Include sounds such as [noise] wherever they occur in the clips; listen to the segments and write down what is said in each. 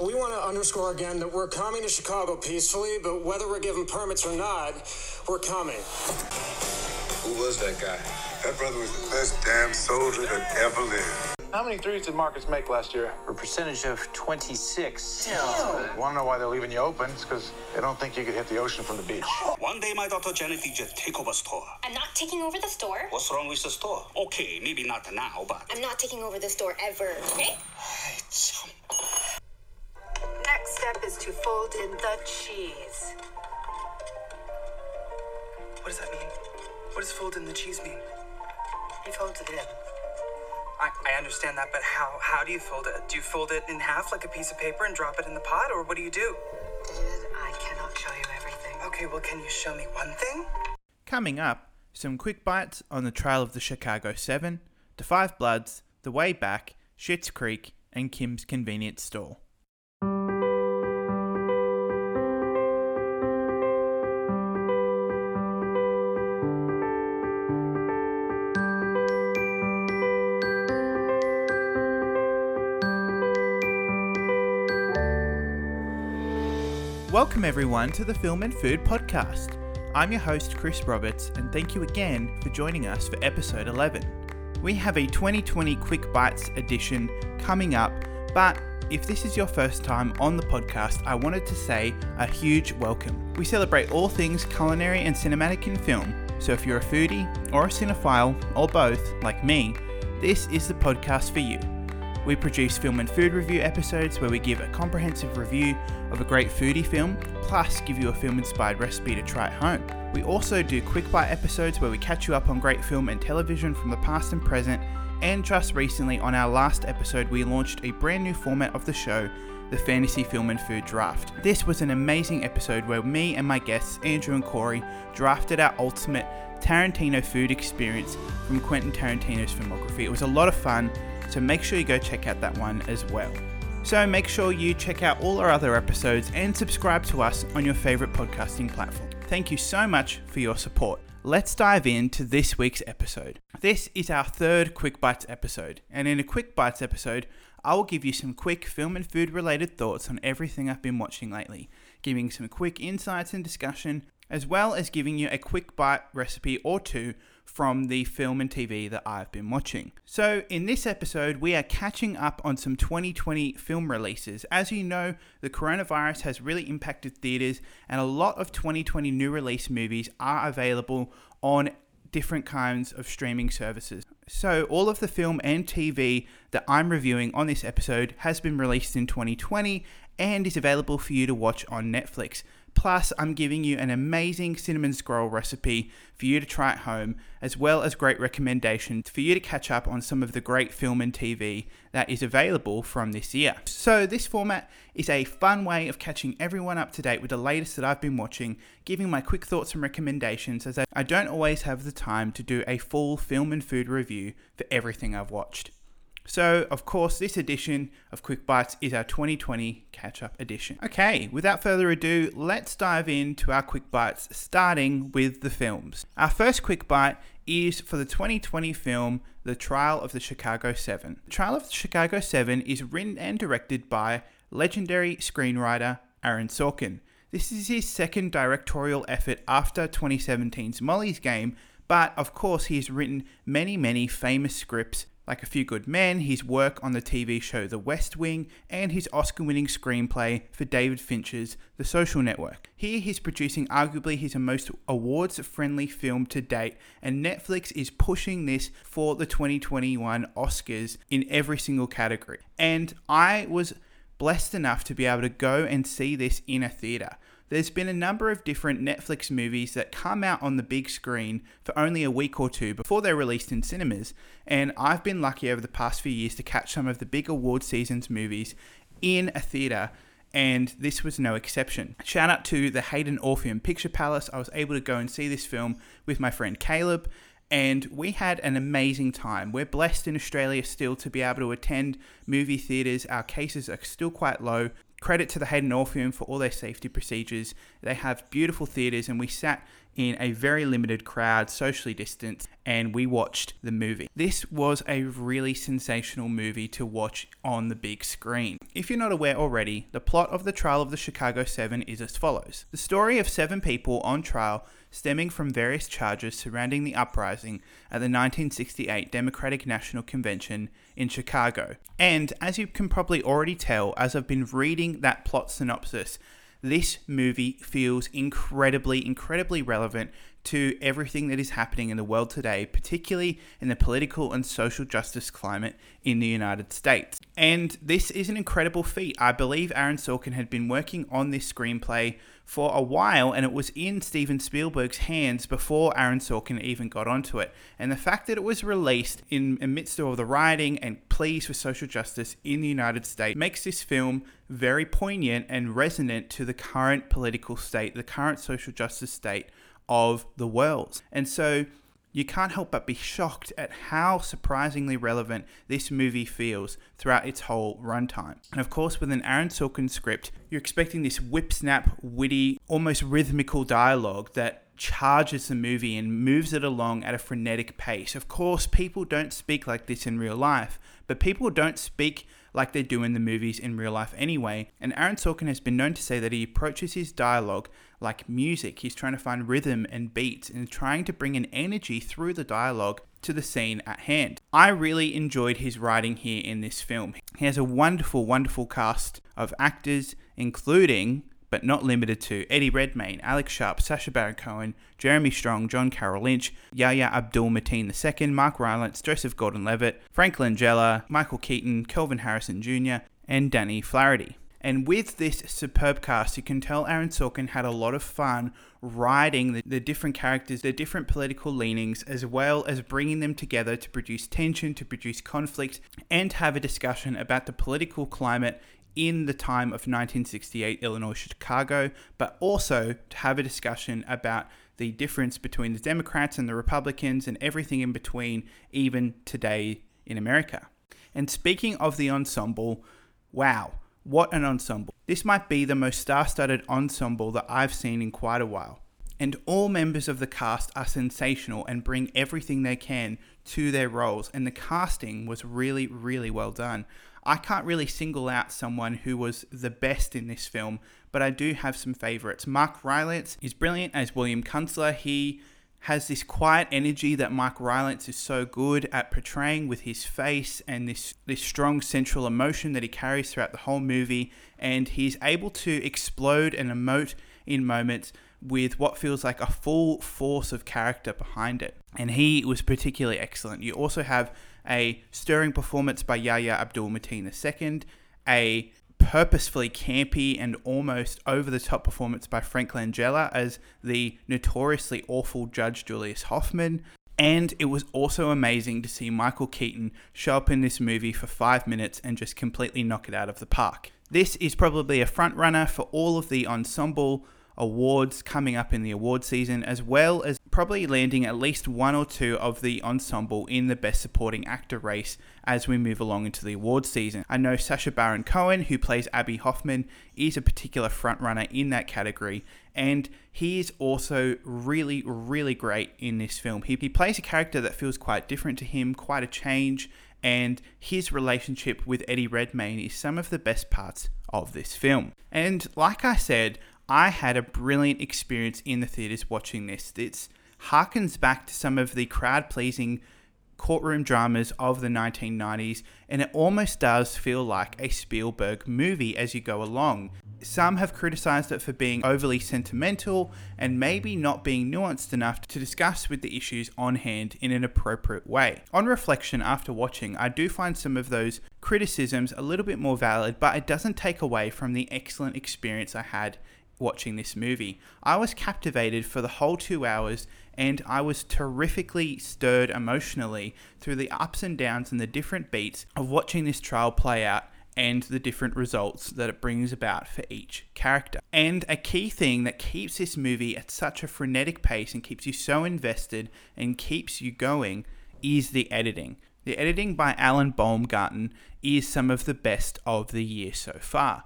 We want to underscore again that we're coming to Chicago peacefully, but whether we're given permits or not, we're coming. Who was that guy? That brother was the best damn soldier that ever lived. How many threes did Marcus make last year? A percentage of 26. Want to know why they're leaving you open? It's because they don't think you could hit the ocean from the beach. One day my daughter Janet did just take over store. I'm not taking over the store. What's wrong with the store? Okay, maybe not now, but I'm not taking over the store ever. Okay? [sighs] Next step is to fold in the cheese. What does that mean? What does fold in the cheese mean? He folds it in. I, I understand that, but how how do you fold it? Do you fold it in half like a piece of paper and drop it in the pot, or what do you do? David, I cannot show you everything. Okay, well, can you show me one thing? Coming up, some quick bites on the trial of the Chicago 7, The Five Bloods, The Way Back, Schitt's Creek, and Kim's Convenience Store. Welcome, everyone, to the Film and Food Podcast. I'm your host, Chris Roberts, and thank you again for joining us for episode 11. We have a 2020 Quick Bites edition coming up, but if this is your first time on the podcast, I wanted to say a huge welcome. We celebrate all things culinary and cinematic in film, so if you're a foodie or a cinephile, or both, like me, this is the podcast for you. We produce film and food review episodes where we give a comprehensive review of a great foodie film, plus give you a film inspired recipe to try at home. We also do quick bite episodes where we catch you up on great film and television from the past and present. And just recently, on our last episode, we launched a brand new format of the show, the Fantasy Film and Food Draft. This was an amazing episode where me and my guests, Andrew and Corey, drafted our ultimate Tarantino food experience from Quentin Tarantino's filmography. It was a lot of fun, so make sure you go check out that one as well. So make sure you check out all our other episodes and subscribe to us on your favorite podcasting platform. Thank you so much for your support. Let's dive into this week's episode. This is our third Quick Bites episode, and in a Quick Bites episode, I will give you some quick film and food related thoughts on everything I've been watching lately, giving some quick insights and discussion, as well as giving you a quick bite recipe or two from the film and TV that I've been watching. So, in this episode, we are catching up on some 2020 film releases. As you know, the coronavirus has really impacted theaters, and a lot of 2020 new release movies are available on different kinds of streaming services. So, all of the film and TV that I'm reviewing on this episode has been released in 2020 and is available for you to watch on Netflix. Plus, I'm giving you an amazing cinnamon scroll recipe for you to try at home, as well as great recommendations for you to catch up on some of the great film and TV that is available from this year. So, this format is a fun way of catching everyone up to date with the latest that I've been watching, giving my quick thoughts and recommendations, as I don't always have the time to do a full film and food review for everything I've watched. So, of course, this edition of Quick Bites is our 2020 catch up edition. Okay, without further ado, let's dive into our Quick Bites, starting with the films. Our first Quick Bite is for the 2020 film The Trial of the Chicago 7. The Trial of the Chicago 7 is written and directed by legendary screenwriter Aaron Sorkin. This is his second directorial effort after 2017's Molly's Game, but of course, he has written many, many famous scripts like A Few Good Men, his work on the TV show The West Wing, and his Oscar winning screenplay for David Fincher's The Social Network. Here he's producing arguably his most awards friendly film to date, and Netflix is pushing this for the 2021 Oscars in every single category. And I was blessed enough to be able to go and see this in a theatre. There's been a number of different Netflix movies that come out on the big screen for only a week or two before they're released in cinemas, and I've been lucky over the past few years to catch some of the big award seasons movies in a theatre and this was no exception. Shout out to the Hayden Orpheum Picture Palace. I was able to go and see this film with my friend Caleb, and we had an amazing time. We're blessed in Australia still to be able to attend movie theatres. Our cases are still quite low, credit to the Hayden Orpheum for all their safety procedures. They have beautiful theatres, and we sat in a very limited crowd, socially distanced, and we watched the movie. This was a really sensational movie to watch on the big screen. If you're not aware already, the plot of the trial of the Chicago 7 is as follows The story of seven people on trial stemming from various charges surrounding the uprising at the 1968 Democratic National Convention in Chicago. And as you can probably already tell, as I've been reading that plot synopsis, this movie feels incredibly, incredibly relevant to everything that is happening in the world today, particularly in the political and social justice climate in the United States. And this is an incredible feat. I believe Aaron Sorkin had been working on this screenplay for a while and it was in Steven Spielberg's hands before Aaron Sorkin even got onto it. And the fact that it was released in amidst of all the rioting and pleas for social justice in the United States makes this film very poignant and resonant to the current political state, the current social justice state of the world. And so you can't help but be shocked at how surprisingly relevant this movie feels throughout its whole runtime. And of course, with an Aaron Sorkin script, you're expecting this whip snap, witty, almost rhythmical dialogue that charges the movie and moves it along at a frenetic pace. Of course, people don't speak like this in real life, but people don't speak like they do in the movies in real life anyway. And Aaron Sorkin has been known to say that he approaches his dialogue like music. He's trying to find rhythm and beats and trying to bring an energy through the dialogue to the scene at hand. I really enjoyed his writing here in this film. He has a wonderful, wonderful cast of actors, including but not limited to Eddie Redmayne, Alex Sharp, Sacha Baron Cohen, Jeremy Strong, John Carroll Lynch, Yahya Abdul Mateen II, Mark Rylance, Joseph Gordon Levitt, Frank Langella, Michael Keaton, Kelvin Harrison Jr., and Danny Flaherty. And with this superb cast, you can tell Aaron Sorkin had a lot of fun writing the, the, different characters, their different political leanings, as well as bringing them together to produce tension, to produce conflict, and have a discussion about the political climate in the time of 1968 Illinois Chicago, but also to have a discussion about the difference between the Democrats and the Republicans and everything in between, even today in America. And speaking of the ensemble, wow, what an ensemble. This might be the most star studded ensemble that I've seen in quite a while. And all members of the cast are sensational and bring everything they can to their roles, and the casting was really, really well done. I can't really single out someone who was the best in this film, but I do have some favorites. Mark Rylance is brilliant as William Kunstler. He has this quiet energy that Mark Rylance is so good at portraying with his face and this this strong central emotion that he carries throughout the whole movie and he's able to explode and emote in moments with what feels like a full force of character behind it. And he was particularly excellent. You also have a stirring performance by Yahya Abdul Mateen II, a purposefully campy and almost over the top performance by Frank Langella as the notoriously awful Judge Julius Hoffman. And it was also amazing to see Michael Keaton show up in this movie for five minutes and just completely knock it out of the park. This is probably a front runner for all of the ensemble awards coming up in the award season, as well as probably landing at least one or two of the ensemble in the Best Supporting Actor race as we move along into the award season. I know Sacha Baron Cohen, who plays Abbie Hoffman, is a particular frontrunner in that category, and he is also really, really great in this film. He, he plays a character that feels quite different to him, quite a change, and his relationship with Eddie Redmayne is some of the best parts of this film. And like I said, I had a brilliant experience in the theaters watching this. It harkens back to some of the crowd pleasing courtroom dramas of the 1990s, and it almost does feel like a Spielberg movie as you go along. Some have criticized it for being overly sentimental and maybe not being nuanced enough to discuss with the issues on hand in an appropriate way. On reflection, after watching, I do find some of those criticisms a little bit more valid, but it doesn't take away from the excellent experience I had watching this movie. I was captivated for the whole two hours and I was terrifically stirred emotionally through the ups and downs and the different beats of watching this trial play out and the different results that it brings about for each character. And a key thing that keeps this movie at such a frenetic pace and keeps you so invested and keeps you going is the editing. The editing by Alan Baumgarten is some of the best of the year so far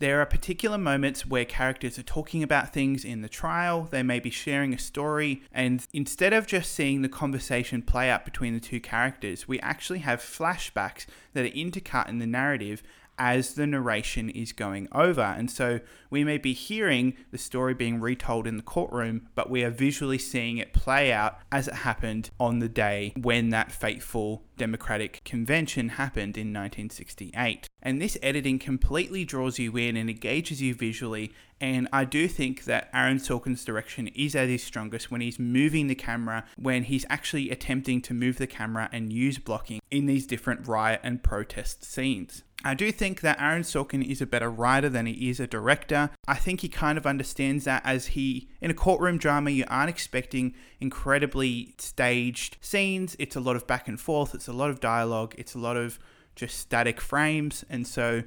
There are particular moments where characters are talking about things in the trial, they may be sharing a story, and instead of just seeing the conversation play out between the two characters, we actually have flashbacks that are intercut in the narrative as the narration is going over. And so we may be hearing the story being retold in the courtroom, but we are visually seeing it play out as it happened on the day when that fateful Democratic convention happened in 1968. And this editing completely draws you in and engages you visually. And I do think that Aaron Sorkin's direction is at his strongest when he's moving the camera, when he's actually attempting to move the camera and use blocking in these different riot and protest scenes. I do think that Aaron Sorkin is a better writer than he is a director. I think he kind of understands that as he, in a courtroom drama, you aren't expecting incredibly staged scenes. It's a lot of back and forth, it's a lot of dialogue, it's a lot of just static frames. And so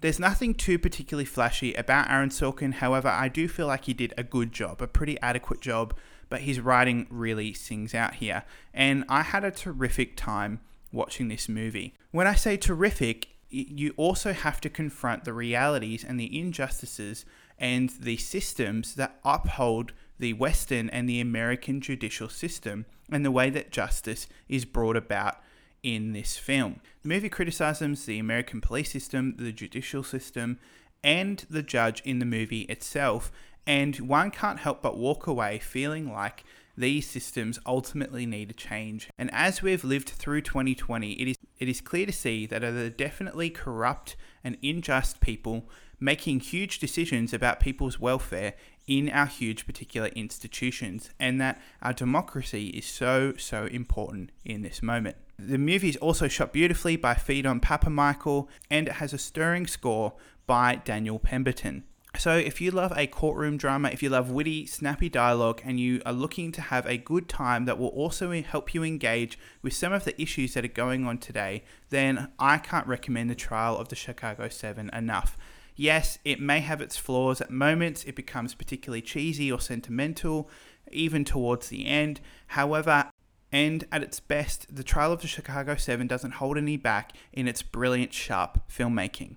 there's nothing too particularly flashy about Aaron Sorkin. However, I do feel like he did a good job, a pretty adequate job, but his writing really sings out here. And I had a terrific time watching this movie. When I say terrific, you also have to confront the realities and the injustices and the systems that uphold the Western and the American judicial system and the way that justice is brought about in this film. The movie criticizes the American police system, the judicial system, and the judge in the movie itself, and one can't help but walk away feeling like these systems ultimately need a change. And as we've lived through 2020, it is it is clear to see that there are definitely corrupt and unjust people making huge decisions about people's welfare in our huge particular institutions, and that our democracy is so, so important in this moment. The movie is also shot beautifully by Phedon Papamichael, and it has a stirring score by Daniel Pemberton. So, if you love a courtroom drama, if you love witty, snappy dialogue, and you are looking to have a good time that will also help you engage with some of the issues that are going on today, then I can't recommend the trial of the Chicago 7 enough. Yes, it may have its flaws at moments, it becomes particularly cheesy or sentimental, even towards the end. However, and at its best, the trial of the Chicago 7 doesn't hold any back in its brilliant, sharp filmmaking.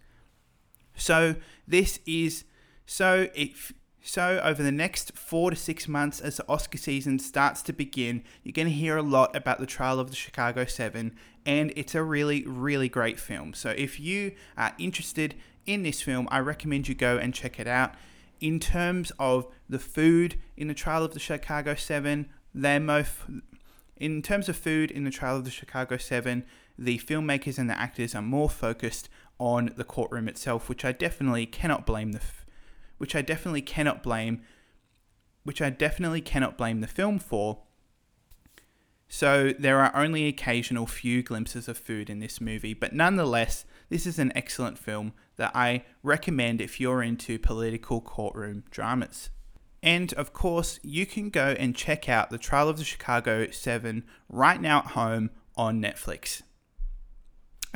So, this is so if so over the next four to six months as the Oscar season starts to begin, you're going to hear a lot about the trial of the Chicago Seven, and it's a really, really great film. So if you are interested in this film, I recommend you go and check it out. In terms of the food in the trial of the Chicago Seven, they're most in terms of food in the trial of the Chicago Seven, the filmmakers and the actors are more focused on the courtroom itself, which I definitely cannot blame the which I definitely cannot blame which I definitely cannot blame the film for. So there are only occasional few glimpses of food in this movie, but nonetheless, this is an excellent film that I recommend if you're into political courtroom dramas. And of course, you can go and check out The Trial of the Chicago 7 right now at home on Netflix.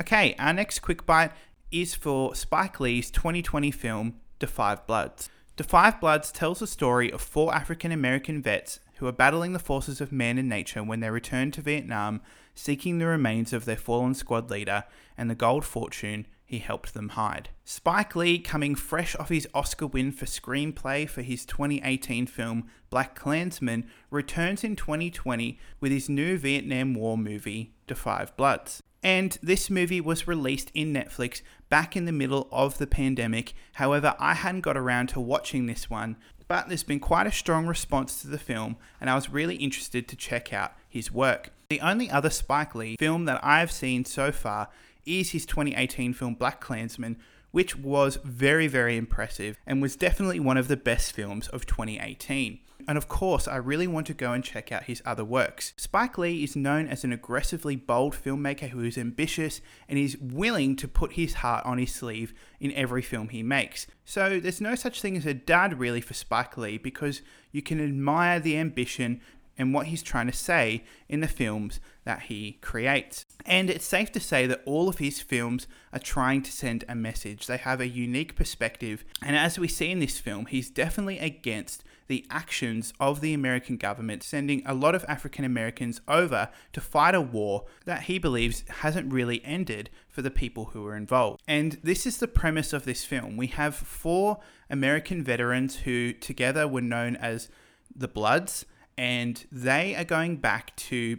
Okay, our next quick bite is for Spike Lee's 2020 film Da 5 Bloods. The 5 Bloods tells the story of four African American vets who are battling the forces of man and nature when they return to Vietnam, seeking the remains of their fallen squad leader and the gold fortune he helped them hide. Spike Lee, coming fresh off his Oscar win for screenplay for his 2018 film Black Klansman, returns in 2020 with his new Vietnam War movie, The 5 Bloods. And this movie was released in Netflix back in the middle of the pandemic. However, I hadn't got around to watching this one, but there's been quite a strong response to the film, and I was really interested to check out his work. The only other Spike Lee film that I've seen so far is his 2018 film Black Klansman, which was very, very impressive and was definitely one of the best films of 2018. And of course, I really want to go and check out his other works. Spike Lee is known as an aggressively bold filmmaker who is ambitious and is willing to put his heart on his sleeve in every film he makes. So there's no such thing as a dud really for Spike Lee because you can admire the ambition and what he's trying to say in the films that he creates. And it's safe to say that all of his films are trying to send a message. They have a unique perspective, and as we see in this film, he's definitely against the actions of the American government sending a lot of African Americans over to fight a war that he believes hasn't really ended for the people who were involved. And this is the premise of this film. We have four American veterans who together were known as the Bloods, and they are going back to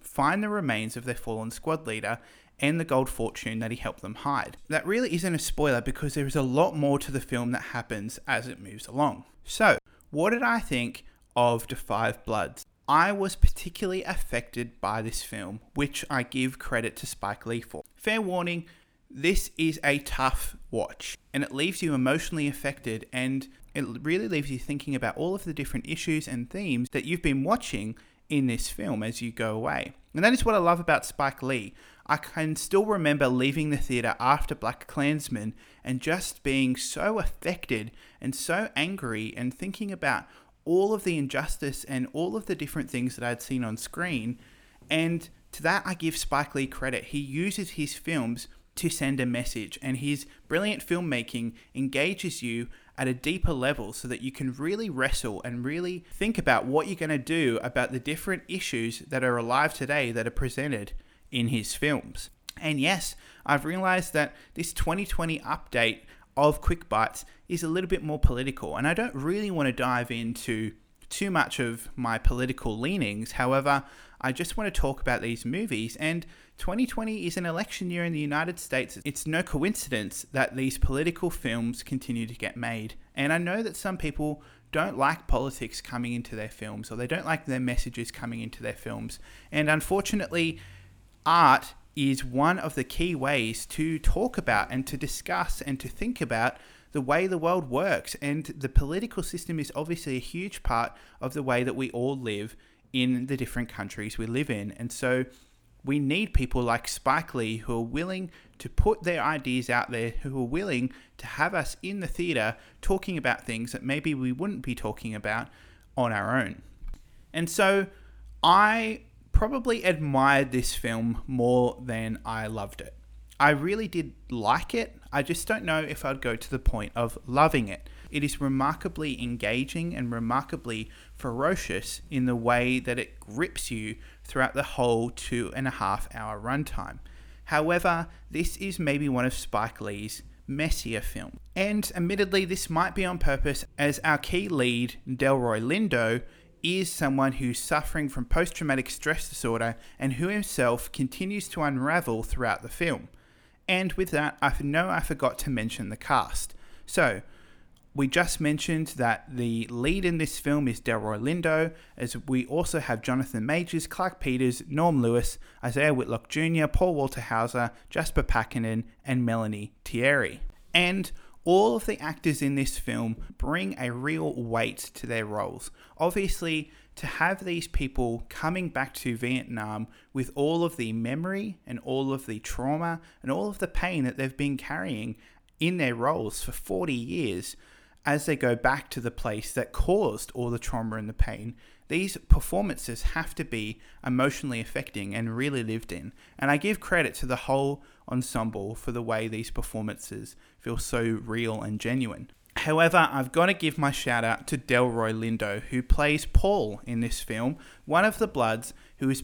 find the remains of their fallen squad leader and the gold fortune that he helped them hide. That really isn't a spoiler because there is a lot more to the film that happens as it moves along. So, what did I think of *The 5 Bloods? I was particularly affected by this film, which I give credit to Spike Lee for. Fair warning, this is a tough watch and it leaves you emotionally affected and it really leaves you thinking about all of the different issues and themes that you've been watching in this film as you go away. And that is what I love about Spike Lee. I can still remember leaving the theatre after Black Klansman and just being so affected and so angry and thinking about all of the injustice and all of the different things that I'd seen on screen. And to that, I give Spike Lee credit. He uses his films to send a message, and his brilliant filmmaking engages you at a deeper level so that you can really wrestle and really think about what you're going to do about the different issues that are alive today that are presented in his films. And yes, I've realized that this 2020 update of Quick Bites is a little bit more political, and I don't really want to dive into too much of my political leanings. However, I just want to talk about these movies, and 2020 is an election year in the United States. It's no coincidence that these political films continue to get made, and I know that some people don't like politics coming into their films, or they don't like their messages coming into their films, and unfortunately, art is one of the key ways to talk about and to discuss and to think about the way the world works. And the political system is obviously a huge part of the way that we all live in the different countries we live in. And so we need people like Spike Lee who are willing to put their ideas out there, who are willing to have us in the theatre talking about things that maybe we wouldn't be talking about on our own. And so I probably admired this film more than I loved it. I really did like it. I just don't know if I'd go to the point of loving it. It is remarkably engaging and remarkably ferocious in the way that it grips you throughout the whole two and a half hour runtime. However, this is maybe one of Spike Lee's messier films. And admittedly, this might be on purpose as our key lead, Delroy Lindo, is someone who's suffering from post traumatic stress disorder and who himself continues to unravel throughout the film. And with that, I know I forgot to mention the cast. So, we just mentioned that the lead in this film is Delroy Lindo, as we also have Jonathan Majors, Clarke Peters, Norm Lewis, Isaiah Whitlock Jr., Paul Walter Hauser, Jasper Pääkkönen, and Melanie Thierry. And all of the actors in this film bring a real weight to their roles. Obviously, to have these people coming back to Vietnam with all of the memory and all of the trauma and all of the pain that they've been carrying in their roles for 40 years as they go back to the place that caused all the trauma and the pain, these performances have to be emotionally affecting and really lived in. And I give credit to the whole ensemble for the way these performances feel so real and genuine. However, I've got to give my shout out to Delroy Lindo, who plays Paul in this film, one of the Bloods who is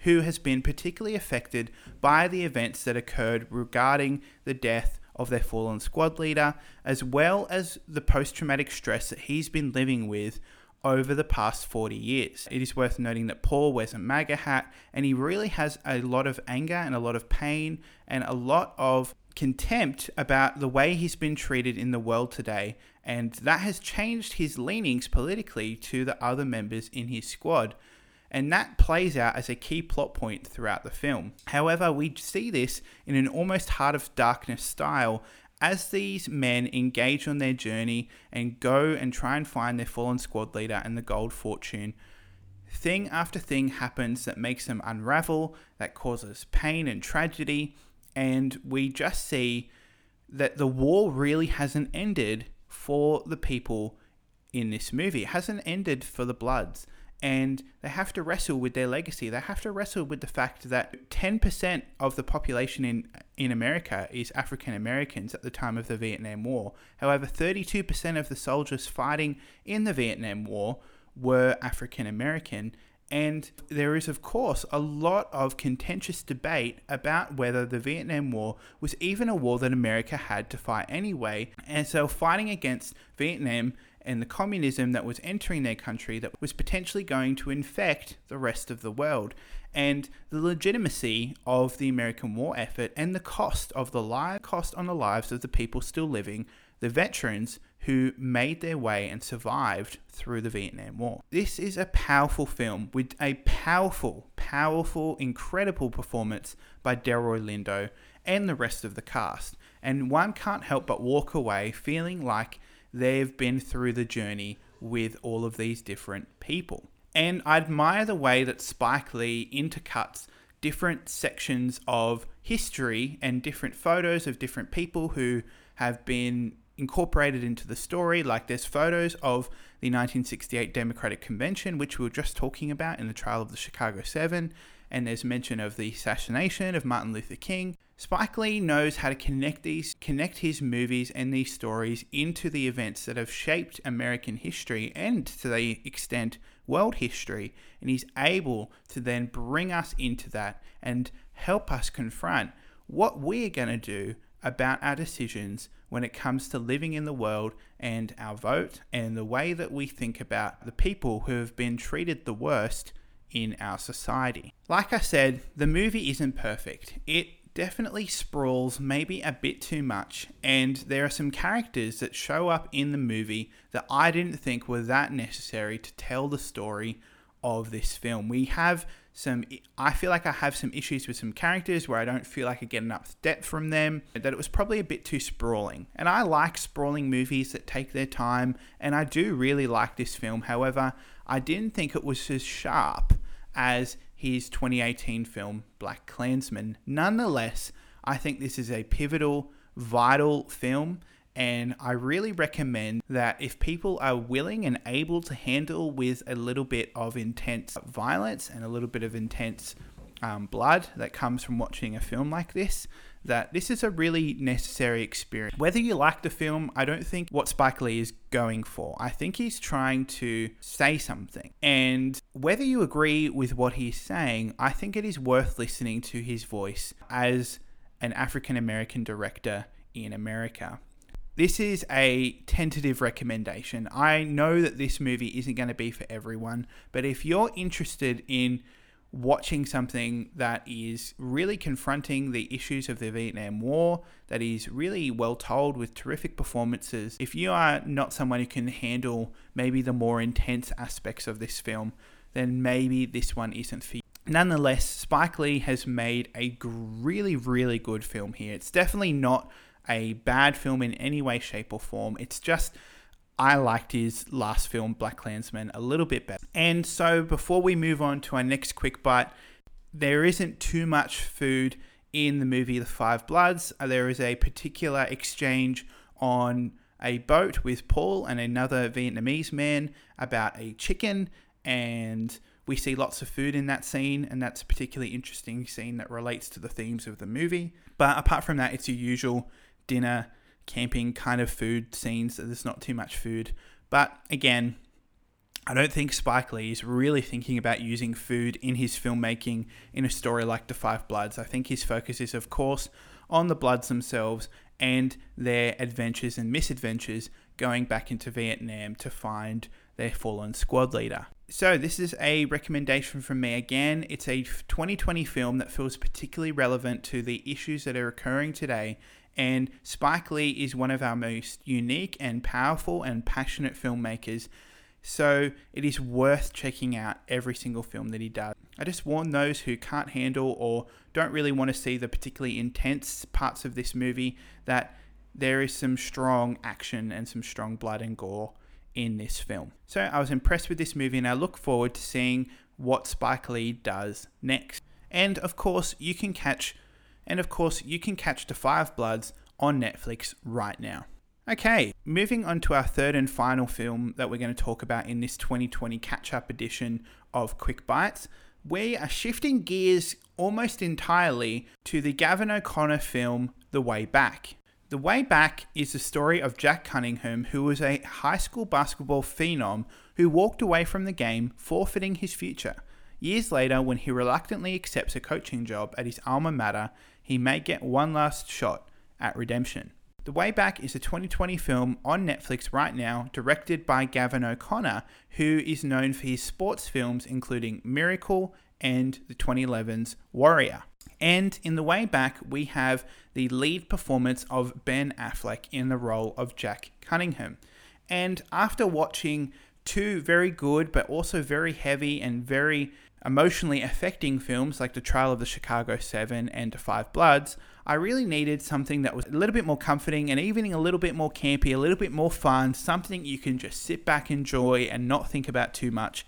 who has been particularly affected by the events that occurred regarding the death of their fallen squad leader, as well as the post traumatic stress that he's been living with over the past 40 years. It is worth noting that Paul wears a MAGA hat and he really has a lot of anger and a lot of pain and a lot of contempt about the way he's been treated in the world today. And that has changed his leanings politically to the other members in his squad. And that plays out as a key plot point throughout the film. However, we see this in an almost Heart of Darkness style as these men engage on their journey and go and try and find their fallen squad leader and the gold fortune, thing after thing happens that makes them unravel, that causes pain and tragedy, and we just see that the war really hasn't ended for the people in this movie. It hasn't ended for the Bloods. And they have to wrestle with their legacy. They have to wrestle with the fact that 10% of the population in in America is African Americans at the time of the Vietnam War. However, 32% of the soldiers fighting in the Vietnam War were African American. And there is, of course, a lot of contentious debate about whether the Vietnam War was even a war that America had to fight anyway. And so, fighting against Vietnam and the communism that was entering their country that was potentially going to infect the rest of the world and the legitimacy of the American war effort and the cost of the life cost on the lives of the people still living, the veterans who made their way and survived through the Vietnam War. This is a powerful film with a powerful, powerful, incredible performance by Delroy Lindo and the rest of the cast. And one can't help but walk away feeling like they've been through the journey with all of these different people. And I admire the way that Spike Lee intercuts different sections of history and different photos of different people who have been incorporated into the story. Like there's photos of the 1968 Democratic Convention, which we were just talking about in the trial of the Chicago Seven, and there's mention of the assassination of Martin Luther King. Spike Lee knows how to connect these, connect his movies and these stories into the events that have shaped American history and to the extent world history, and he's able to then bring us into that and help us confront what we're going to do about our decisions when it comes to living in the world and our vote and the way that we think about the people who have been treated the worst in our society. Like I said, the movie isn't perfect. It definitely sprawls maybe a bit too much, and there are some characters that show up in the movie that I didn't think were that necessary to tell the story of this film. We have some, I feel like I have some issues with some characters where I don't feel like I get enough depth from them, that it was probably a bit too sprawling. And I like sprawling movies that take their time, and I do really like this film. However, I didn't think it was as sharp as his 2018 film Black Klansman. Nonetheless, I think this is a pivotal, vital film, and I really recommend that if people are willing and able to handle with a little bit of intense violence and a little bit of intense um, blood that comes from watching a film like this, that this is a really necessary experience. Whether you like the film, I don't think what Spike Lee is going for. I think he's trying to say something. And whether you agree with what he's saying, I think it is worth listening to his voice as an African American director in America. This is a tentative recommendation. I know that this movie isn't going to be for everyone, but if you're interested in watching something that is really confronting the issues of the Vietnam War, that is really well told with terrific performances. If you are not someone who can handle maybe the more intense aspects of this film, then maybe this one isn't for you. Nonetheless, Spike Lee has made a really, really good film here. It's definitely not a bad film in any way, shape, or form. It's just I liked his last film, Black Klansman, a little bit better. And so before we move on to our next quick bite, there isn't too much food in the movie The Five Bloods. Uh, there is a particular exchange on a boat with Paul and another Vietnamese man about a chicken, and we see lots of food in that scene, and that's a particularly interesting scene that relates to the themes of the movie. But apart from that, it's your usual dinner camping kind of food scenes. There's not too much food. But again, I don't think Spike Lee is really thinking about using food in his filmmaking in a story like The Five Bloods. I think his focus is, of course, on the Bloods themselves and their adventures and misadventures going back into Vietnam to find their fallen squad leader. So, this is a recommendation from me again. It's a 2020 film that feels particularly relevant to the issues that are occurring today and Spike Lee is one of our most unique and powerful and passionate filmmakers. So it is worth checking out every single film that he does. I just warn those who can't handle or don't really want to see the particularly intense parts of this movie that there is some strong action and some strong blood and gore in this film. So I was impressed with this movie and I look forward to seeing what Spike Lee does next. And of course, you can catch and of course, you can catch The Five Bloods on Netflix right now. Okay, moving on to our third and final film that we're going to talk about in this 2020 catch up edition of Quick Bites. We are shifting gears almost entirely to the Gavin O'Connor film The Way Back. The Way Back is the story of Jack Cunningham, who was a high school basketball phenom who walked away from the game, forfeiting his future. Years later, when he reluctantly accepts a coaching job at his alma mater, he may get one last shot at redemption. The Way Back is a 2020 film on Netflix right now, directed by Gavin O'Connor, who is known for his sports films including Miracle and the 2011's Warrior. And in The Way Back, we have the lead performance of Ben Affleck in the role of Jack Cunningham. And after watching two very good but also very heavy and very emotionally affecting films like The Trial of the Chicago 7 and Da 5 Bloods, I really needed something that was a little bit more comforting and even a little bit more campy, a little bit more fun, something you can just sit back, enjoy, and not think about too much.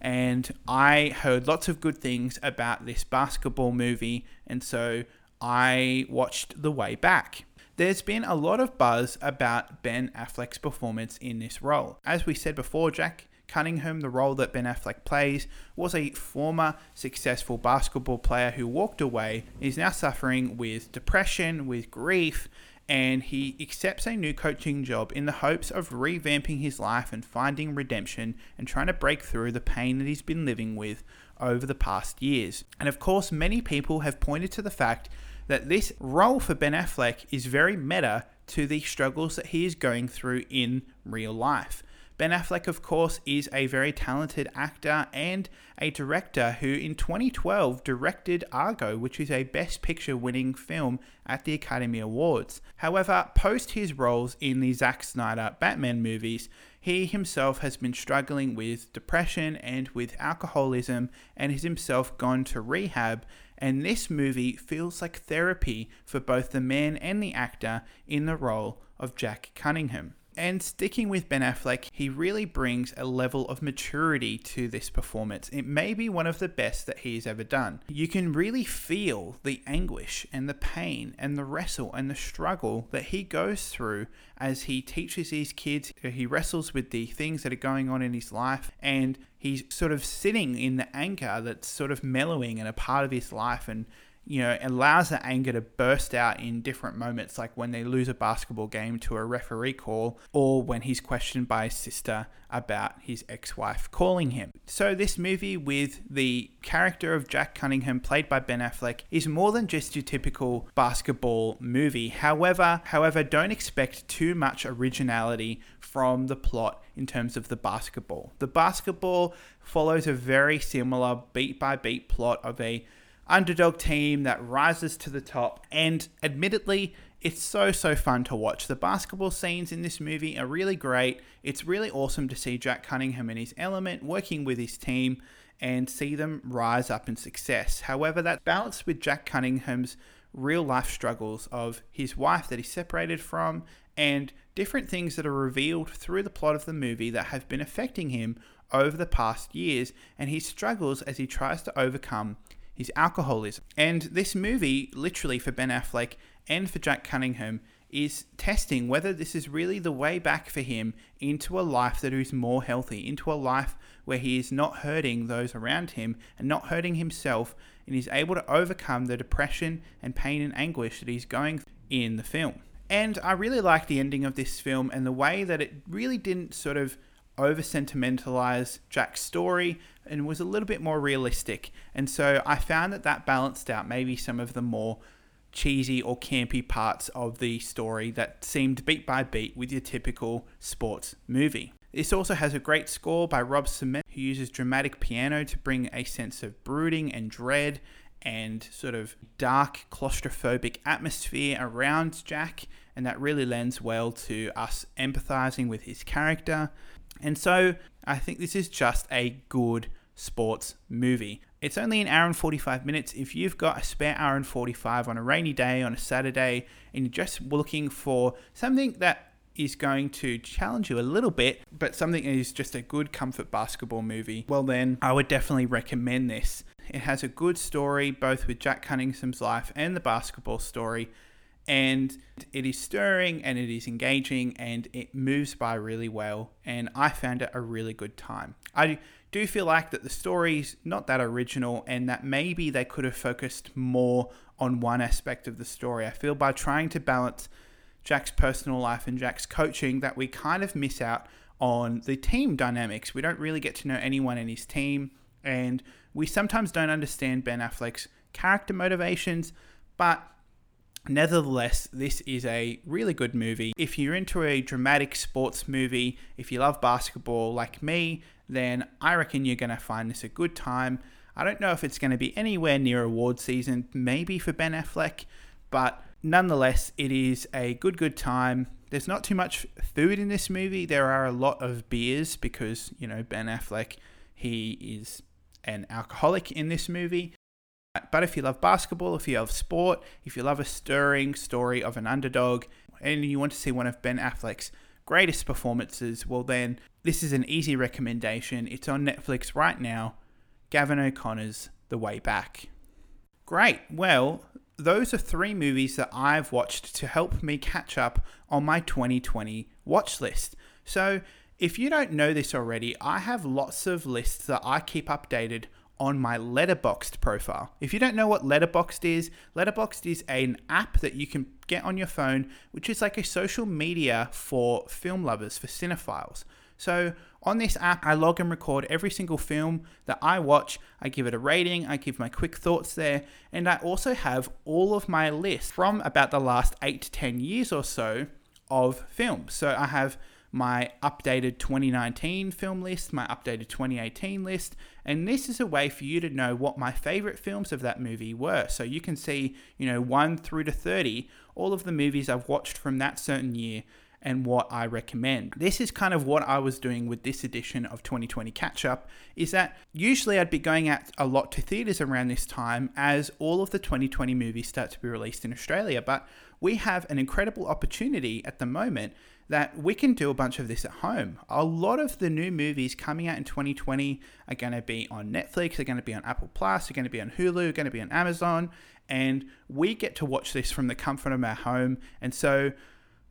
And I heard lots of good things about this basketball movie, and so I watched The Way Back. There's been a lot of buzz about Ben Affleck's performance in this role. As we said before, Jack Cunningham, the role that Ben Affleck plays, was a former successful basketball player who walked away, is now suffering with depression, with grief, and he accepts a new coaching job in the hopes of revamping his life and finding redemption and trying to break through the pain that he's been living with over the past years. And of course, many people have pointed to the fact that this role for Ben Affleck is very meta to the struggles that he is going through in real life. Ben Affleck, of course, is a very talented actor and a director who in 2012 directed Argo, which is a Best Picture winning film at the Academy Awards. However, post his roles in the Zack Snyder Batman movies, he himself has been struggling with depression and with alcoholism and has himself gone to rehab. And this movie feels like therapy for both the man and the actor in the role of Jack Cunningham. And sticking with Ben Affleck, he really brings a level of maturity to this performance. It may be one of the best that he's ever done. You can really feel the anguish and the pain and the wrestle and the struggle that he goes through as he teaches these kids. He wrestles with the things that are going on in his life and he's sort of sitting in the anchor that's sort of mellowing and a part of his life and you know, allows that anger to burst out in different moments, like when they lose a basketball game to a referee call, or when he's questioned by his sister about his ex wife calling him. So, this movie with the character of Jack Cunningham, played by Ben Affleck, is more than just your typical basketball movie. However, however, don't expect too much originality from the plot in terms of the basketball. The basketball follows a very similar beat by beat plot of a underdog team that rises to the top. And admittedly, it's so, so fun to watch. The basketball scenes in this movie are really great. It's really awesome to see Jack Cunningham in his element, working with his team, and see them rise up in success. However, that balanced with Jack Cunningham's real life struggles of his wife that he's separated from and different things that are revealed through the plot of the movie that have been affecting him over the past years and his struggles as he tries to overcome his alcoholism. And this movie, literally for Ben Affleck and for Jack Cunningham, is testing whether this is really the way back for him into a life that is more healthy, into a life where he is not hurting those around him and not hurting himself, and is able to overcome the depression and pain and anguish that he's going in the film. And I really like the ending of this film and the way that it really didn't sort of over sentimentalize Jack's story and was a little bit more realistic. And so I found that that balanced out maybe some of the more cheesy or campy parts of the story that seemed beat by beat with your typical sports movie. This also has a great score by Rob Simonsen, who uses dramatic piano to bring a sense of brooding and dread and sort of dark claustrophobic atmosphere around Jack, and that really lends well to us empathizing with his character. And so I think this is just a good sports movie. It's only an hour and 45 minutes. If you've got a spare hour and 45 on a rainy day, on a Saturday, and you're just looking for something that is going to challenge you a little bit, but something that is just a good comfort basketball movie, well, then I would definitely recommend this. It has a good story, both with Jack Cunningham's life and the basketball story, and it is stirring and it is engaging and it moves by really well and I found it a really good time. I do feel like that the story's not that original and that maybe they could have focused more on one aspect of the story. I feel by trying to balance Jack's personal life and Jack's coaching that we kind of miss out on the team dynamics. We don't really get to know anyone in his team and we sometimes don't understand Ben Affleck's character motivations, but Nevertheless, this is a really good movie. If you're into a dramatic sports movie, if you love basketball like me, then I reckon you're going to find this a good time. I don't know if it's going to be anywhere near award season, maybe for Ben Affleck, but nonetheless, it is a good, good time. There's not too much food in this movie. There are a lot of beers because, you know, Ben Affleck, he is an alcoholic in this movie. But if you love basketball, if you love sport, if you love a stirring story of an underdog, and you want to see one of Ben Affleck's greatest performances, well, then this is an easy recommendation. It's on Netflix right now Gavin O'Connor's The Way Back. Great. Well, those are three movies that I've watched to help me catch up on my 2020 watch list. So, if you don't know this already, I have lots of lists that I keep updated on my Letterboxd profile. If you don't know what Letterboxd is, Letterboxd is an app that you can get on your phone, which is like a social media for film lovers, for cinephiles. So on this app, I log and record every single film that I watch. I give it a rating, I give my quick thoughts there, and I also have all of my lists from about the last eight to 10 years or so of films. So I have my updated 2019 film list, my updated 2018 list, and this is a way for you to know what my favorite films of that movie were. So you can see, you know, 1 through to 30, all of the movies I've watched from that certain year and what I recommend. This is kind of what I was doing with this edition of 2020 Catch Up is that usually I'd be going out a lot to theaters around this time as all of the 2020 movies start to be released in Australia, but we have an incredible opportunity at the moment that we can do a bunch of this at home. A lot of the new movies coming out in 2020 are going to be on Netflix, they're going to be on Apple Plus, they're going to be on Hulu, they're going to be on Amazon, and we get to watch this from the comfort of our home. And so,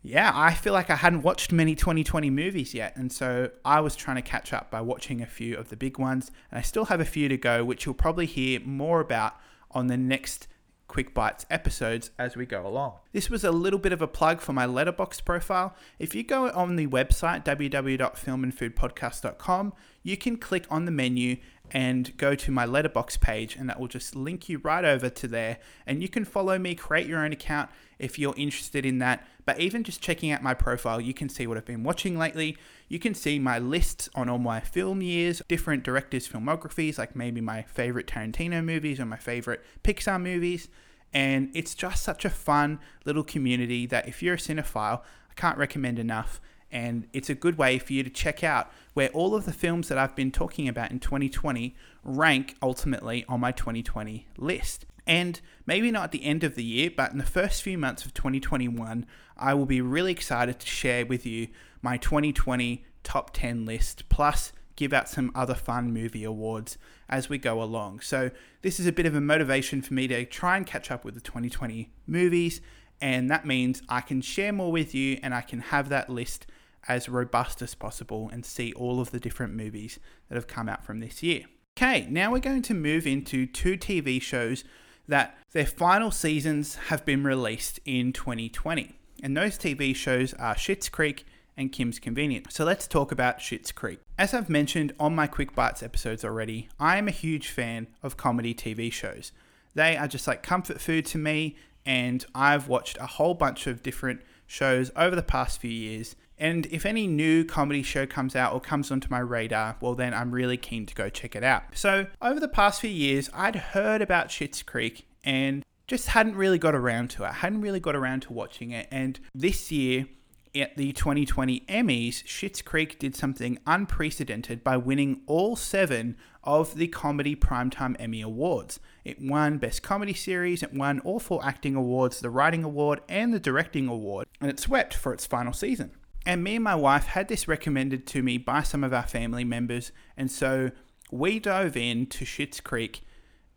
yeah, I feel like I hadn't watched many 2020 movies yet, and so I was trying to catch up by watching a few of the big ones, and I still have a few to go, which you'll probably hear more about on the next Quick Bites episodes as we go along. This was a little bit of a plug for my Letterboxd profile. If you go on the website www.filmandfoodpodcast.com, you can click on the menu and go to my Letterboxd page, and that will just link you right over to there. And you can follow me, create your own account if you're interested in that. But even just checking out my profile, you can see what I've been watching lately. You can see my lists on all my film years, different directors' filmographies, like maybe my favorite Tarantino movies or my favorite Pixar movies. And it's just such a fun little community that if you're a cinephile, I can't recommend enough and it's a good way for you to check out where all of the films that I've been talking about in 2020 rank ultimately on my 2020 list. And maybe not at the end of the year, but in the first few months of 2021, I will be really excited to share with you my 2020 top 10 list, plus give out some other fun movie awards as we go along. So, this is a bit of a motivation for me to try and catch up with the 2020 movies, and that means I can share more with you and I can have that list as robust as possible and see all of the different movies that have come out from this year. Okay, now we're going to move into two TV shows that their final seasons have been released in 2020. And those TV shows are Schitt's Creek and Kim's Convenience. So let's talk about Schitt's Creek. As I've mentioned on my Quick Bites episodes already, I am a huge fan of comedy TV shows. They are just like comfort food to me, and I've watched a whole bunch of different shows over the past few years, and if any new comedy show comes out or comes onto my radar, well, then I'm really keen to go check it out. So, over the past few years, I'd heard about Schitt's Creek and just hadn't really got around to it. I hadn't really got around to watching it. And this year, at the 2020 Emmys, Schitt's Creek did something unprecedented by winning all seven of the Comedy Primetime Emmy Awards. It won Best Comedy Series, it won all four acting awards, the Writing Award, and the Directing Award, and it swept for its final season. And me and my wife had this recommended to me by some of our family members, and so we dove in to Schitt's Creek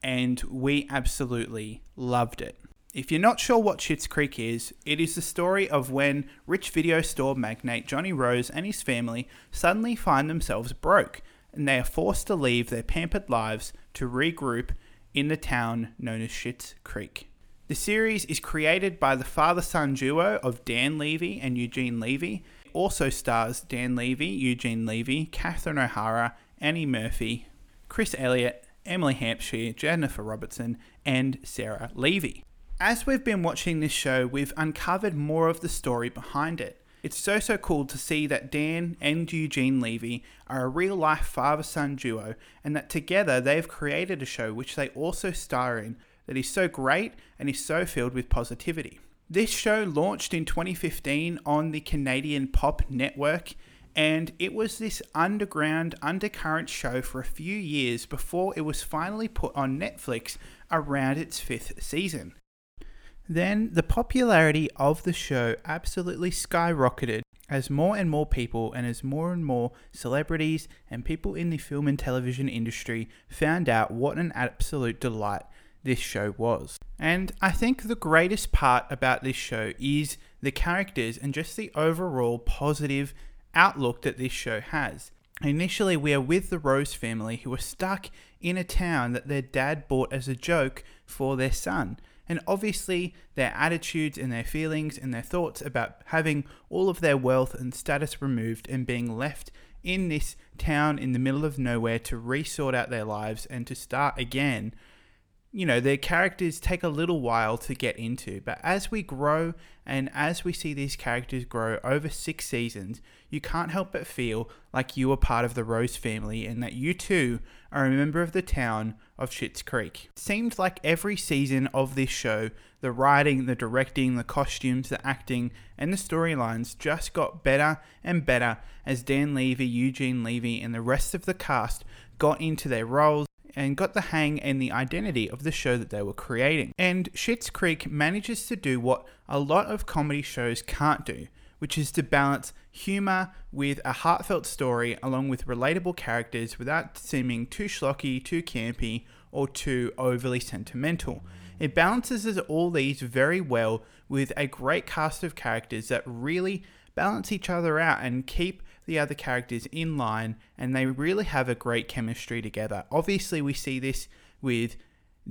and we absolutely loved it. If you're not sure what Schitt's Creek is, it is the story of when rich video store magnate Johnny Rose and his family suddenly find themselves broke and they are forced to leave their pampered lives to regroup in the town known as Schitt's Creek. The series is created by the father son duo of Dan Levy and Eugene Levy. Also stars Dan Levy, Eugene Levy, Catherine O'Hara, Annie Murphy, Chris Elliott, Emily Hampshire, Jennifer Robertson, and Sarah Levy. As we've been watching this show, we've uncovered more of the story behind it. It's so so cool to see that Dan and Eugene Levy are a real life father son duo and that together they've created a show which they also star in that is so great and is so filled with positivity. This show launched in 2015 on the Canadian Pop Network and it was this underground, undercurrent show for a few years before it was finally put on Netflix around its fifth season. Then the popularity of the show absolutely skyrocketed as more and more people and as more and more celebrities and people in the film and television industry found out what an absolute delight this show was. And I think the greatest part about this show is the characters and just the overall positive outlook that this show has. Initially, we are with the Rose family who are stuck in a town that their dad bought as a joke for their son. And obviously, their attitudes and their feelings and their thoughts about having all of their wealth and status removed and being left in this town in the middle of nowhere to resort out their lives and to start again you know, their characters take a little while to get into, but as we grow and as we see these characters grow over six seasons, you can't help but feel like you are part of the Rose family and that you too are a member of the town of Schitt's Creek. It seemed like every season of this show, the writing, the directing, the costumes, the acting, and the storylines just got better and better as Dan Levy, Eugene Levy, and the rest of the cast got into their roles and got the hang and the identity of the show that they were creating. And Schitt's Creek manages to do what a lot of comedy shows can't do, which is to balance humor with a heartfelt story along with relatable characters without seeming too schlocky, too campy, or too overly sentimental. It balances all these very well with a great cast of characters that really balance each other out and keep the other characters in line, and they really have a great chemistry together. Obviously, we see this with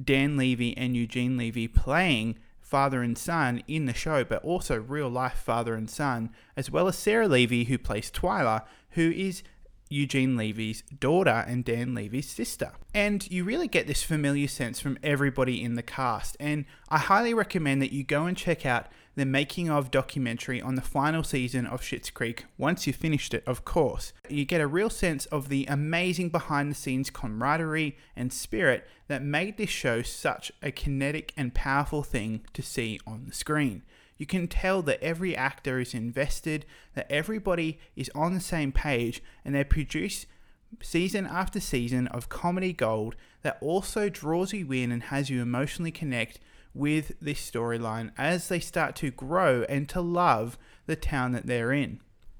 Dan Levy and Eugene Levy playing father and son in the show, but also real life father and son, as well as Sarah Levy, who plays Twyla, who is Eugene Levy's daughter and Dan Levy's sister. And you really get this familiar sense from everybody in the cast. And I highly recommend that you go and check out the making of documentary on the final season of Schitt's Creek once you've finished it, of course. You get a real sense of the amazing behind the scenes camaraderie and spirit that made this show such a kinetic and powerful thing to see on the screen. You can tell that every actor is invested, that everybody is on the same page, and they produce season after season of comedy gold that also draws you in and has you emotionally connect with this storyline as they start to grow and to love the town that they're in.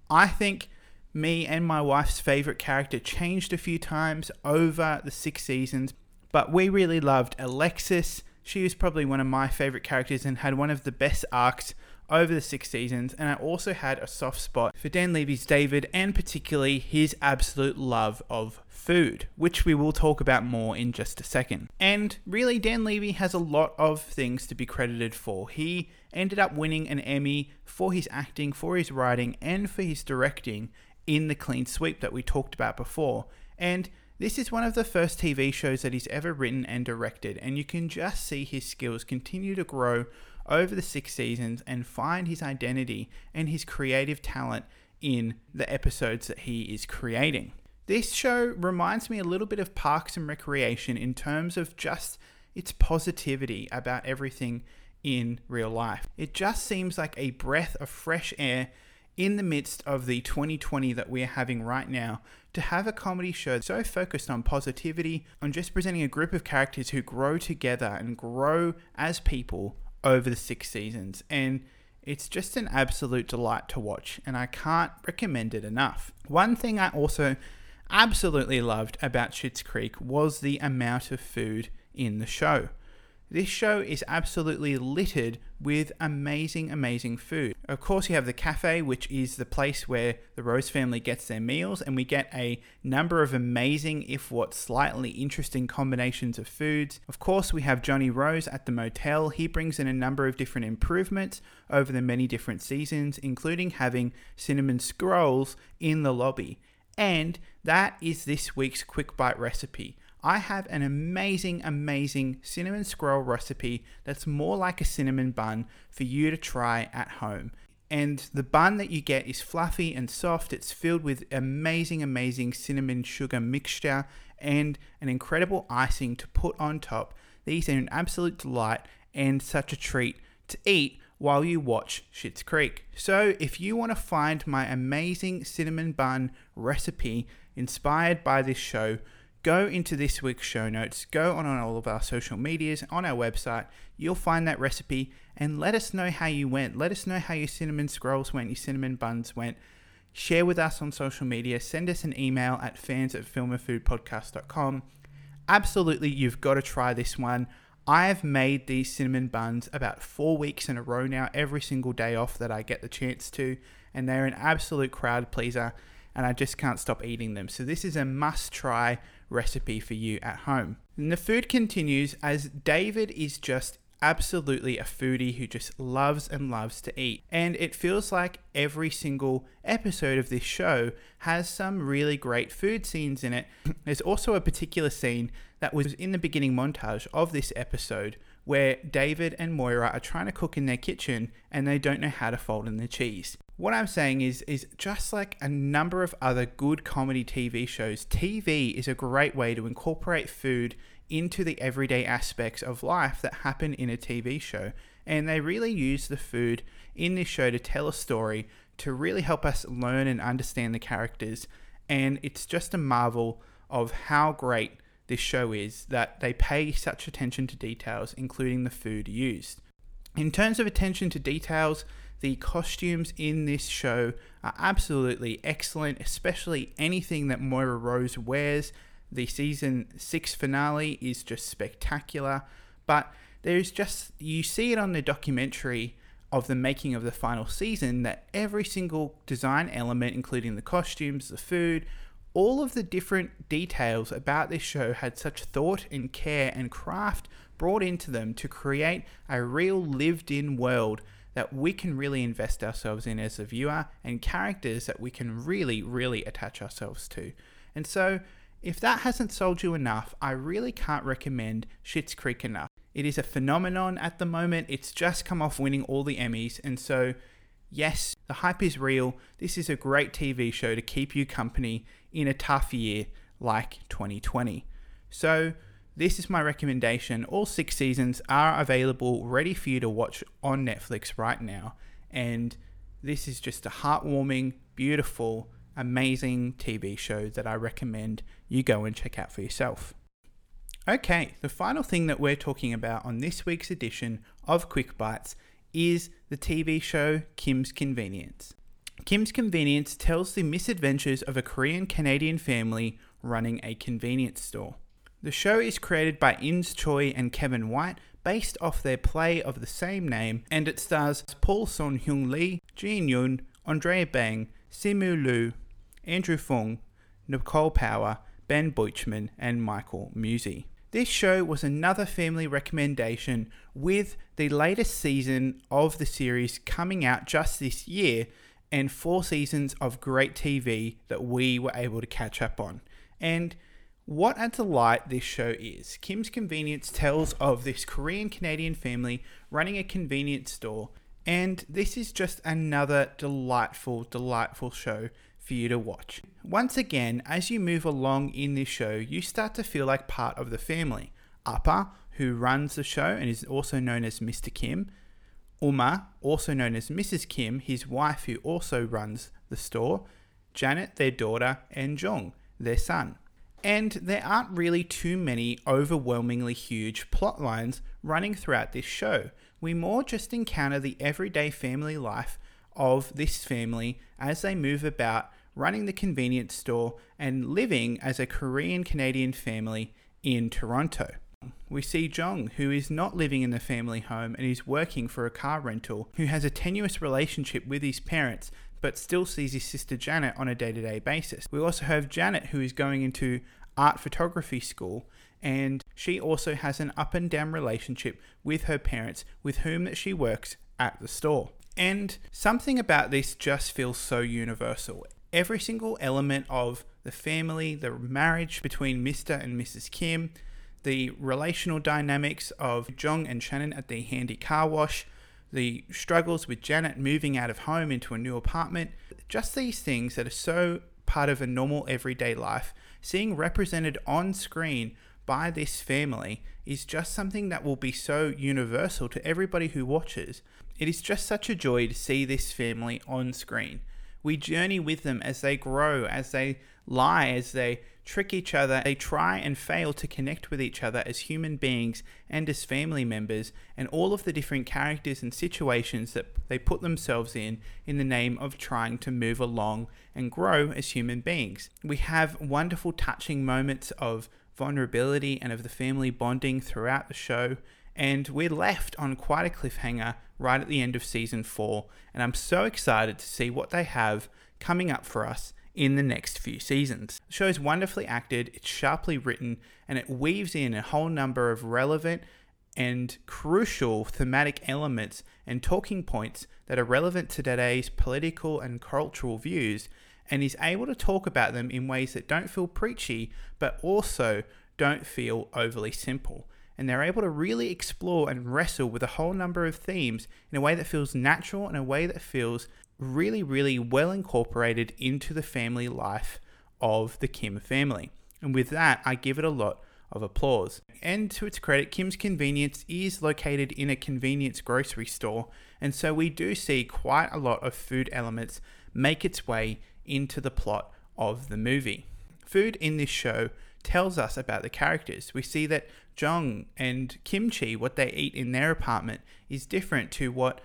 I think me and my wife's favorite character changed a few times over the six seasons, but we really loved Alexis. She was probably one of my favorite characters and had one of the best arcs over the six seasons, and I also had a soft spot for Dan Levy's David and particularly his absolute love of food, which we will talk about more in just a second. And really, Dan Levy has a lot of things to be credited for. He ended up winning an Emmy for his acting, for his writing, and for his directing in the clean sweep that we talked about before. And this is one of the first TV shows that he's ever written and directed, and you can just see his skills continue to grow over the six seasons and find his identity and his creative talent in the episodes that he is creating. This show reminds me a little bit of Parks and Recreation in terms of just its positivity about everything in real life. It just seems like a breath of fresh air in the midst of the 2020 that we're having right now to have a comedy show so focused on positivity, on just presenting a group of characters who grow together and grow as people over the six seasons. And it's just an absolute delight to watch, and I can't recommend it enough. One thing I also absolutely loved about Schitt's Creek was the amount of food in the show. This show is absolutely littered with amazing, amazing food. Of course, you have the cafe, which is the place where the Rose family gets their meals, and we get a number of amazing, if what slightly interesting combinations of foods. Of course, we have Johnny Rose at the motel. He brings in a number of different improvements over the many different seasons, including having cinnamon scrolls in the lobby. And that is this week's quick bite recipe. I have an amazing, amazing cinnamon scroll recipe that's more like a cinnamon bun for you to try at home. And the bun that you get is fluffy and soft. It's filled with amazing, amazing cinnamon sugar mixture and an incredible icing to put on top. These are an absolute delight and such a treat to eat while you watch Schitt's Creek. So, if you want to find my amazing cinnamon bun recipe inspired by this show, go into this week's show notes, go on, on all of our social medias, on our website. You'll find that recipe and let us know how you went. Let us know how your cinnamon scrolls went, your cinnamon buns went. Share with us on social media. Send us an email at fans at. Absolutely, you've got to try this one. I've made these cinnamon buns about four weeks in a row now, every single day off that I get the chance to, and they're an absolute crowd pleaser, and I just can't stop eating them. So, this is a must try recipe for you at home. And the food continues as David is just absolutely a foodie who just loves and loves to eat. And it feels like every single episode of this show has some really great food scenes in it. [clears throat] There's also a particular scene that was in the beginning montage of this episode where David and Moira are trying to cook in their kitchen and they don't know how to fold in the cheese. What I'm saying is is just like a number of other good comedy TV shows, TV is a great way to incorporate food into the everyday aspects of life that happen in a TV show. And they really use the food in this show to tell a story to really help us learn and understand the characters. And it's just a marvel of how great this show is that they pay such attention to details, including the food used. In terms of attention to details, the costumes in this show are absolutely excellent, especially anything that Moira Rose wears. The season six finale is just spectacular, but there's just, you see it on the documentary of the making of the final season that every single design element, including the costumes, the food, all of the different details about this show had such thought and care and craft brought into them to create a real lived in world that we can really invest ourselves in as a viewer and characters that we can really, really attach ourselves to. And so, if that hasn't sold you enough, I really can't recommend Schitt's Creek enough. It is a phenomenon at the moment. It's just come off winning all the Emmys, and so yes, the hype is real. This is a great TV show to keep you company in a tough year like 2020. So, this is my recommendation. All six seasons are available, ready for you to watch on Netflix right now. And this is just a heartwarming, beautiful, amazing TV show that I recommend you go and check out for yourself. Okay, the final thing that we're talking about on this week's edition of Quick Bites is the TV show Kim's Convenience. Kim's Convenience tells the misadventures of a Korean Canadian family running a convenience store. The show is created by Ins Choi and Kevin White, based off their play of the same name, and it stars Paul Sun-Hyung Lee, Jean Yoon, Andrea Bang, Simu Liu, Andrew Phung, Nicole Power, Ben Buchman, and Michael Musi. This show was another family recommendation with the latest season of the series coming out just this year and four seasons of great TV that we were able to catch up on. And what a delight this show is. Kim's Convenience tells of this Korean Canadian family running a convenience store, and this is just another delightful, delightful show for you to watch. Once again, as you move along in this show, you start to feel like part of the family. Appa, who runs the show and is also known as Mr. Kim, Umma, also known as Mrs. Kim, his wife who also runs the store, Janet, their daughter, and Jung, their son. And there aren't really too many overwhelmingly huge plot lines running throughout this show. We more just encounter the everyday family life of this family as they move about running the convenience store and living as a Korean Canadian family in Toronto. we see Jung, who is not living in the family home and is working for a car rental, who has a tenuous relationship with his parents but still sees his sister Janet on a day to day basis. We also have Janet, who is going into art photography school and she also has an up and down relationship with her parents with whom she works at the store. And something about this just feels so universal. Every single element of the family, the marriage between Mr. and Mrs. Kim, the relational dynamics of Jung and Shannon at the handy car wash, the struggles with Janet moving out of home into a new apartment, just these things that are so part of a normal everyday life, seeing represented on screen by this family is just something that will be so universal to everybody who watches. It is just such a joy to see this family on screen. We journey with them as they grow, as they lie, as they trick each other. They try and fail to connect with each other as human beings and as family members, and all of the different characters and situations that they put themselves in in the name of trying to move along and grow as human beings. We have wonderful, touching moments of vulnerability and of the family bonding throughout the show. And we're left on quite a cliffhanger right at the end of season four. And I'm so excited to see what they have coming up for us in the next few seasons. The show is wonderfully acted, it's sharply written, and it weaves in a whole number of relevant and crucial thematic elements and talking points that are relevant to today's political and cultural views and is able to talk about them in ways that don't feel preachy but also don't feel overly simple. And they're able to really explore and wrestle with a whole number of themes in a way that feels natural, in a way that feels really, really well incorporated into the family life of the Kim family. And with that, I give it a lot of applause. And to its credit, Kim's Convenience is located in a convenience grocery store, and so we do see quite a lot of food elements make its way into the plot of the movie. Food in this show tells us about the characters. We see that Jung and Kimchee, what they eat in their apartment, is different to what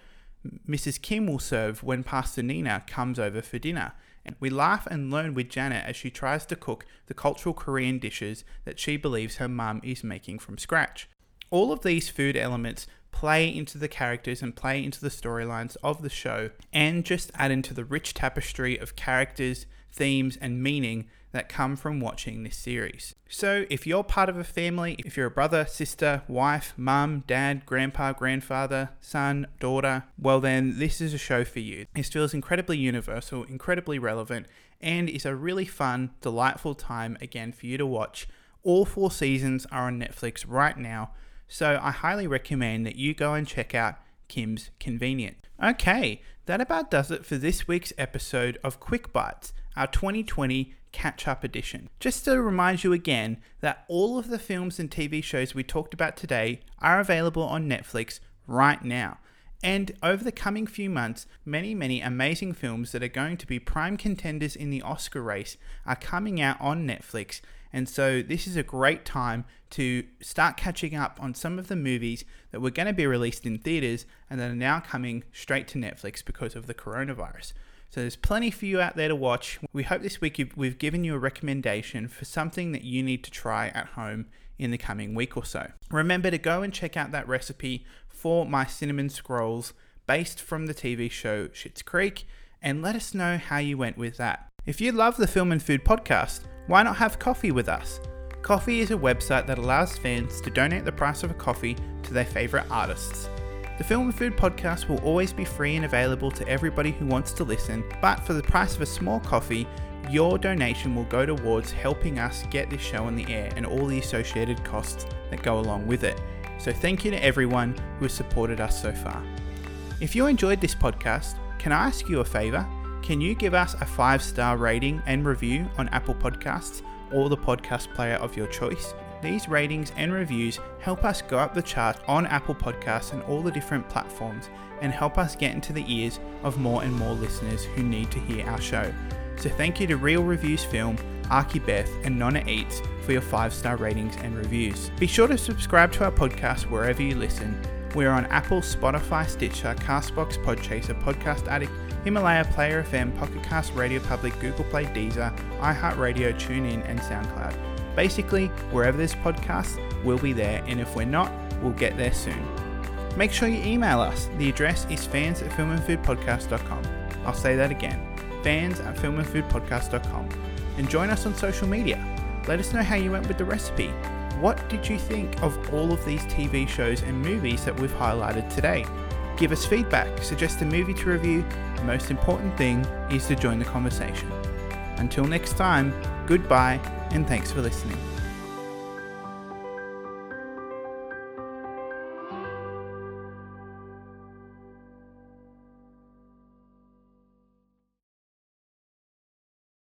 Mrs. Kim will serve when Pastor Nina comes over for dinner. And we laugh and learn with Janet as she tries to cook the cultural Korean dishes that she believes her mum is making from scratch. All of these food elements play into the characters and play into the storylines of the show and just add into the rich tapestry of characters, themes, and meaning that come from watching this series. So, if you're part of a family, if you're a brother, sister, wife, mum, dad, grandpa, grandfather, son, daughter, well, then this is a show for you. It feels incredibly universal, incredibly relevant, and is a really fun, delightful time again for you to watch. All four seasons are on Netflix right now, so I highly recommend that you go and check out Kim's Convenience. Okay, that about does it for this week's episode of Quick Bites, our 2020 catch up edition. Just to remind you again that all of the films and TV shows we talked about today are available on Netflix right now. And over the coming few months, many, many amazing films that are going to be prime contenders in the Oscar race are coming out on Netflix. And so, this is a great time to start catching up on some of the movies that were going to be released in theaters and that are now coming straight to Netflix because of the coronavirus. So there's plenty for you out there to watch. We hope this week we've given you a recommendation for something that you need to try at home in the coming week or so. Remember to go and check out that recipe for my cinnamon scrolls based from the TV show Schitt's Creek and let us know how you went with that. If you love the Film and Food podcast, why not have coffee with us? Ko-fi is a website that allows fans to donate the price of a coffee to their favourite artists. The Film and Food podcast will always be free and available to everybody who wants to listen, but for the price of a small coffee, your donation will go towards helping us get this show on the air and all the associated costs that go along with it. So thank you to everyone who has supported us so far. If you enjoyed this podcast, can I ask you a favour? Can you give us a five star rating and review on Apple Podcasts or the podcast player of your choice? These ratings and reviews help us go up the chart on Apple Podcasts and all the different platforms and help us get into the ears of more and more listeners who need to hear our show. So thank you to Real Reviews Film, Archie Beth, and Nonna Eats for your five star ratings and reviews. Be sure to subscribe to our podcast wherever you listen. We're on Apple, Spotify, Stitcher, Castbox, Podchaser, Podcast Addict, Himalaya, Player FM, Pocket Cast, Radio Public, Google Play, Deezer, iHeartRadio, TuneIn, and SoundCloud. Basically, wherever there's podcasts, we'll be there, and if we're not, we'll get there soon. Make sure you email us. The address is fans at filmandfoodpodcast.com. I'll say that again fans at filmandfoodpodcast.com. And join us on social media. Let us know how you went with the recipe. What did you think of all of these TV shows and movies that we've highlighted today? Give us feedback, suggest a movie to review. The most important thing is to join the conversation. Until next time, goodbye and thanks for listening.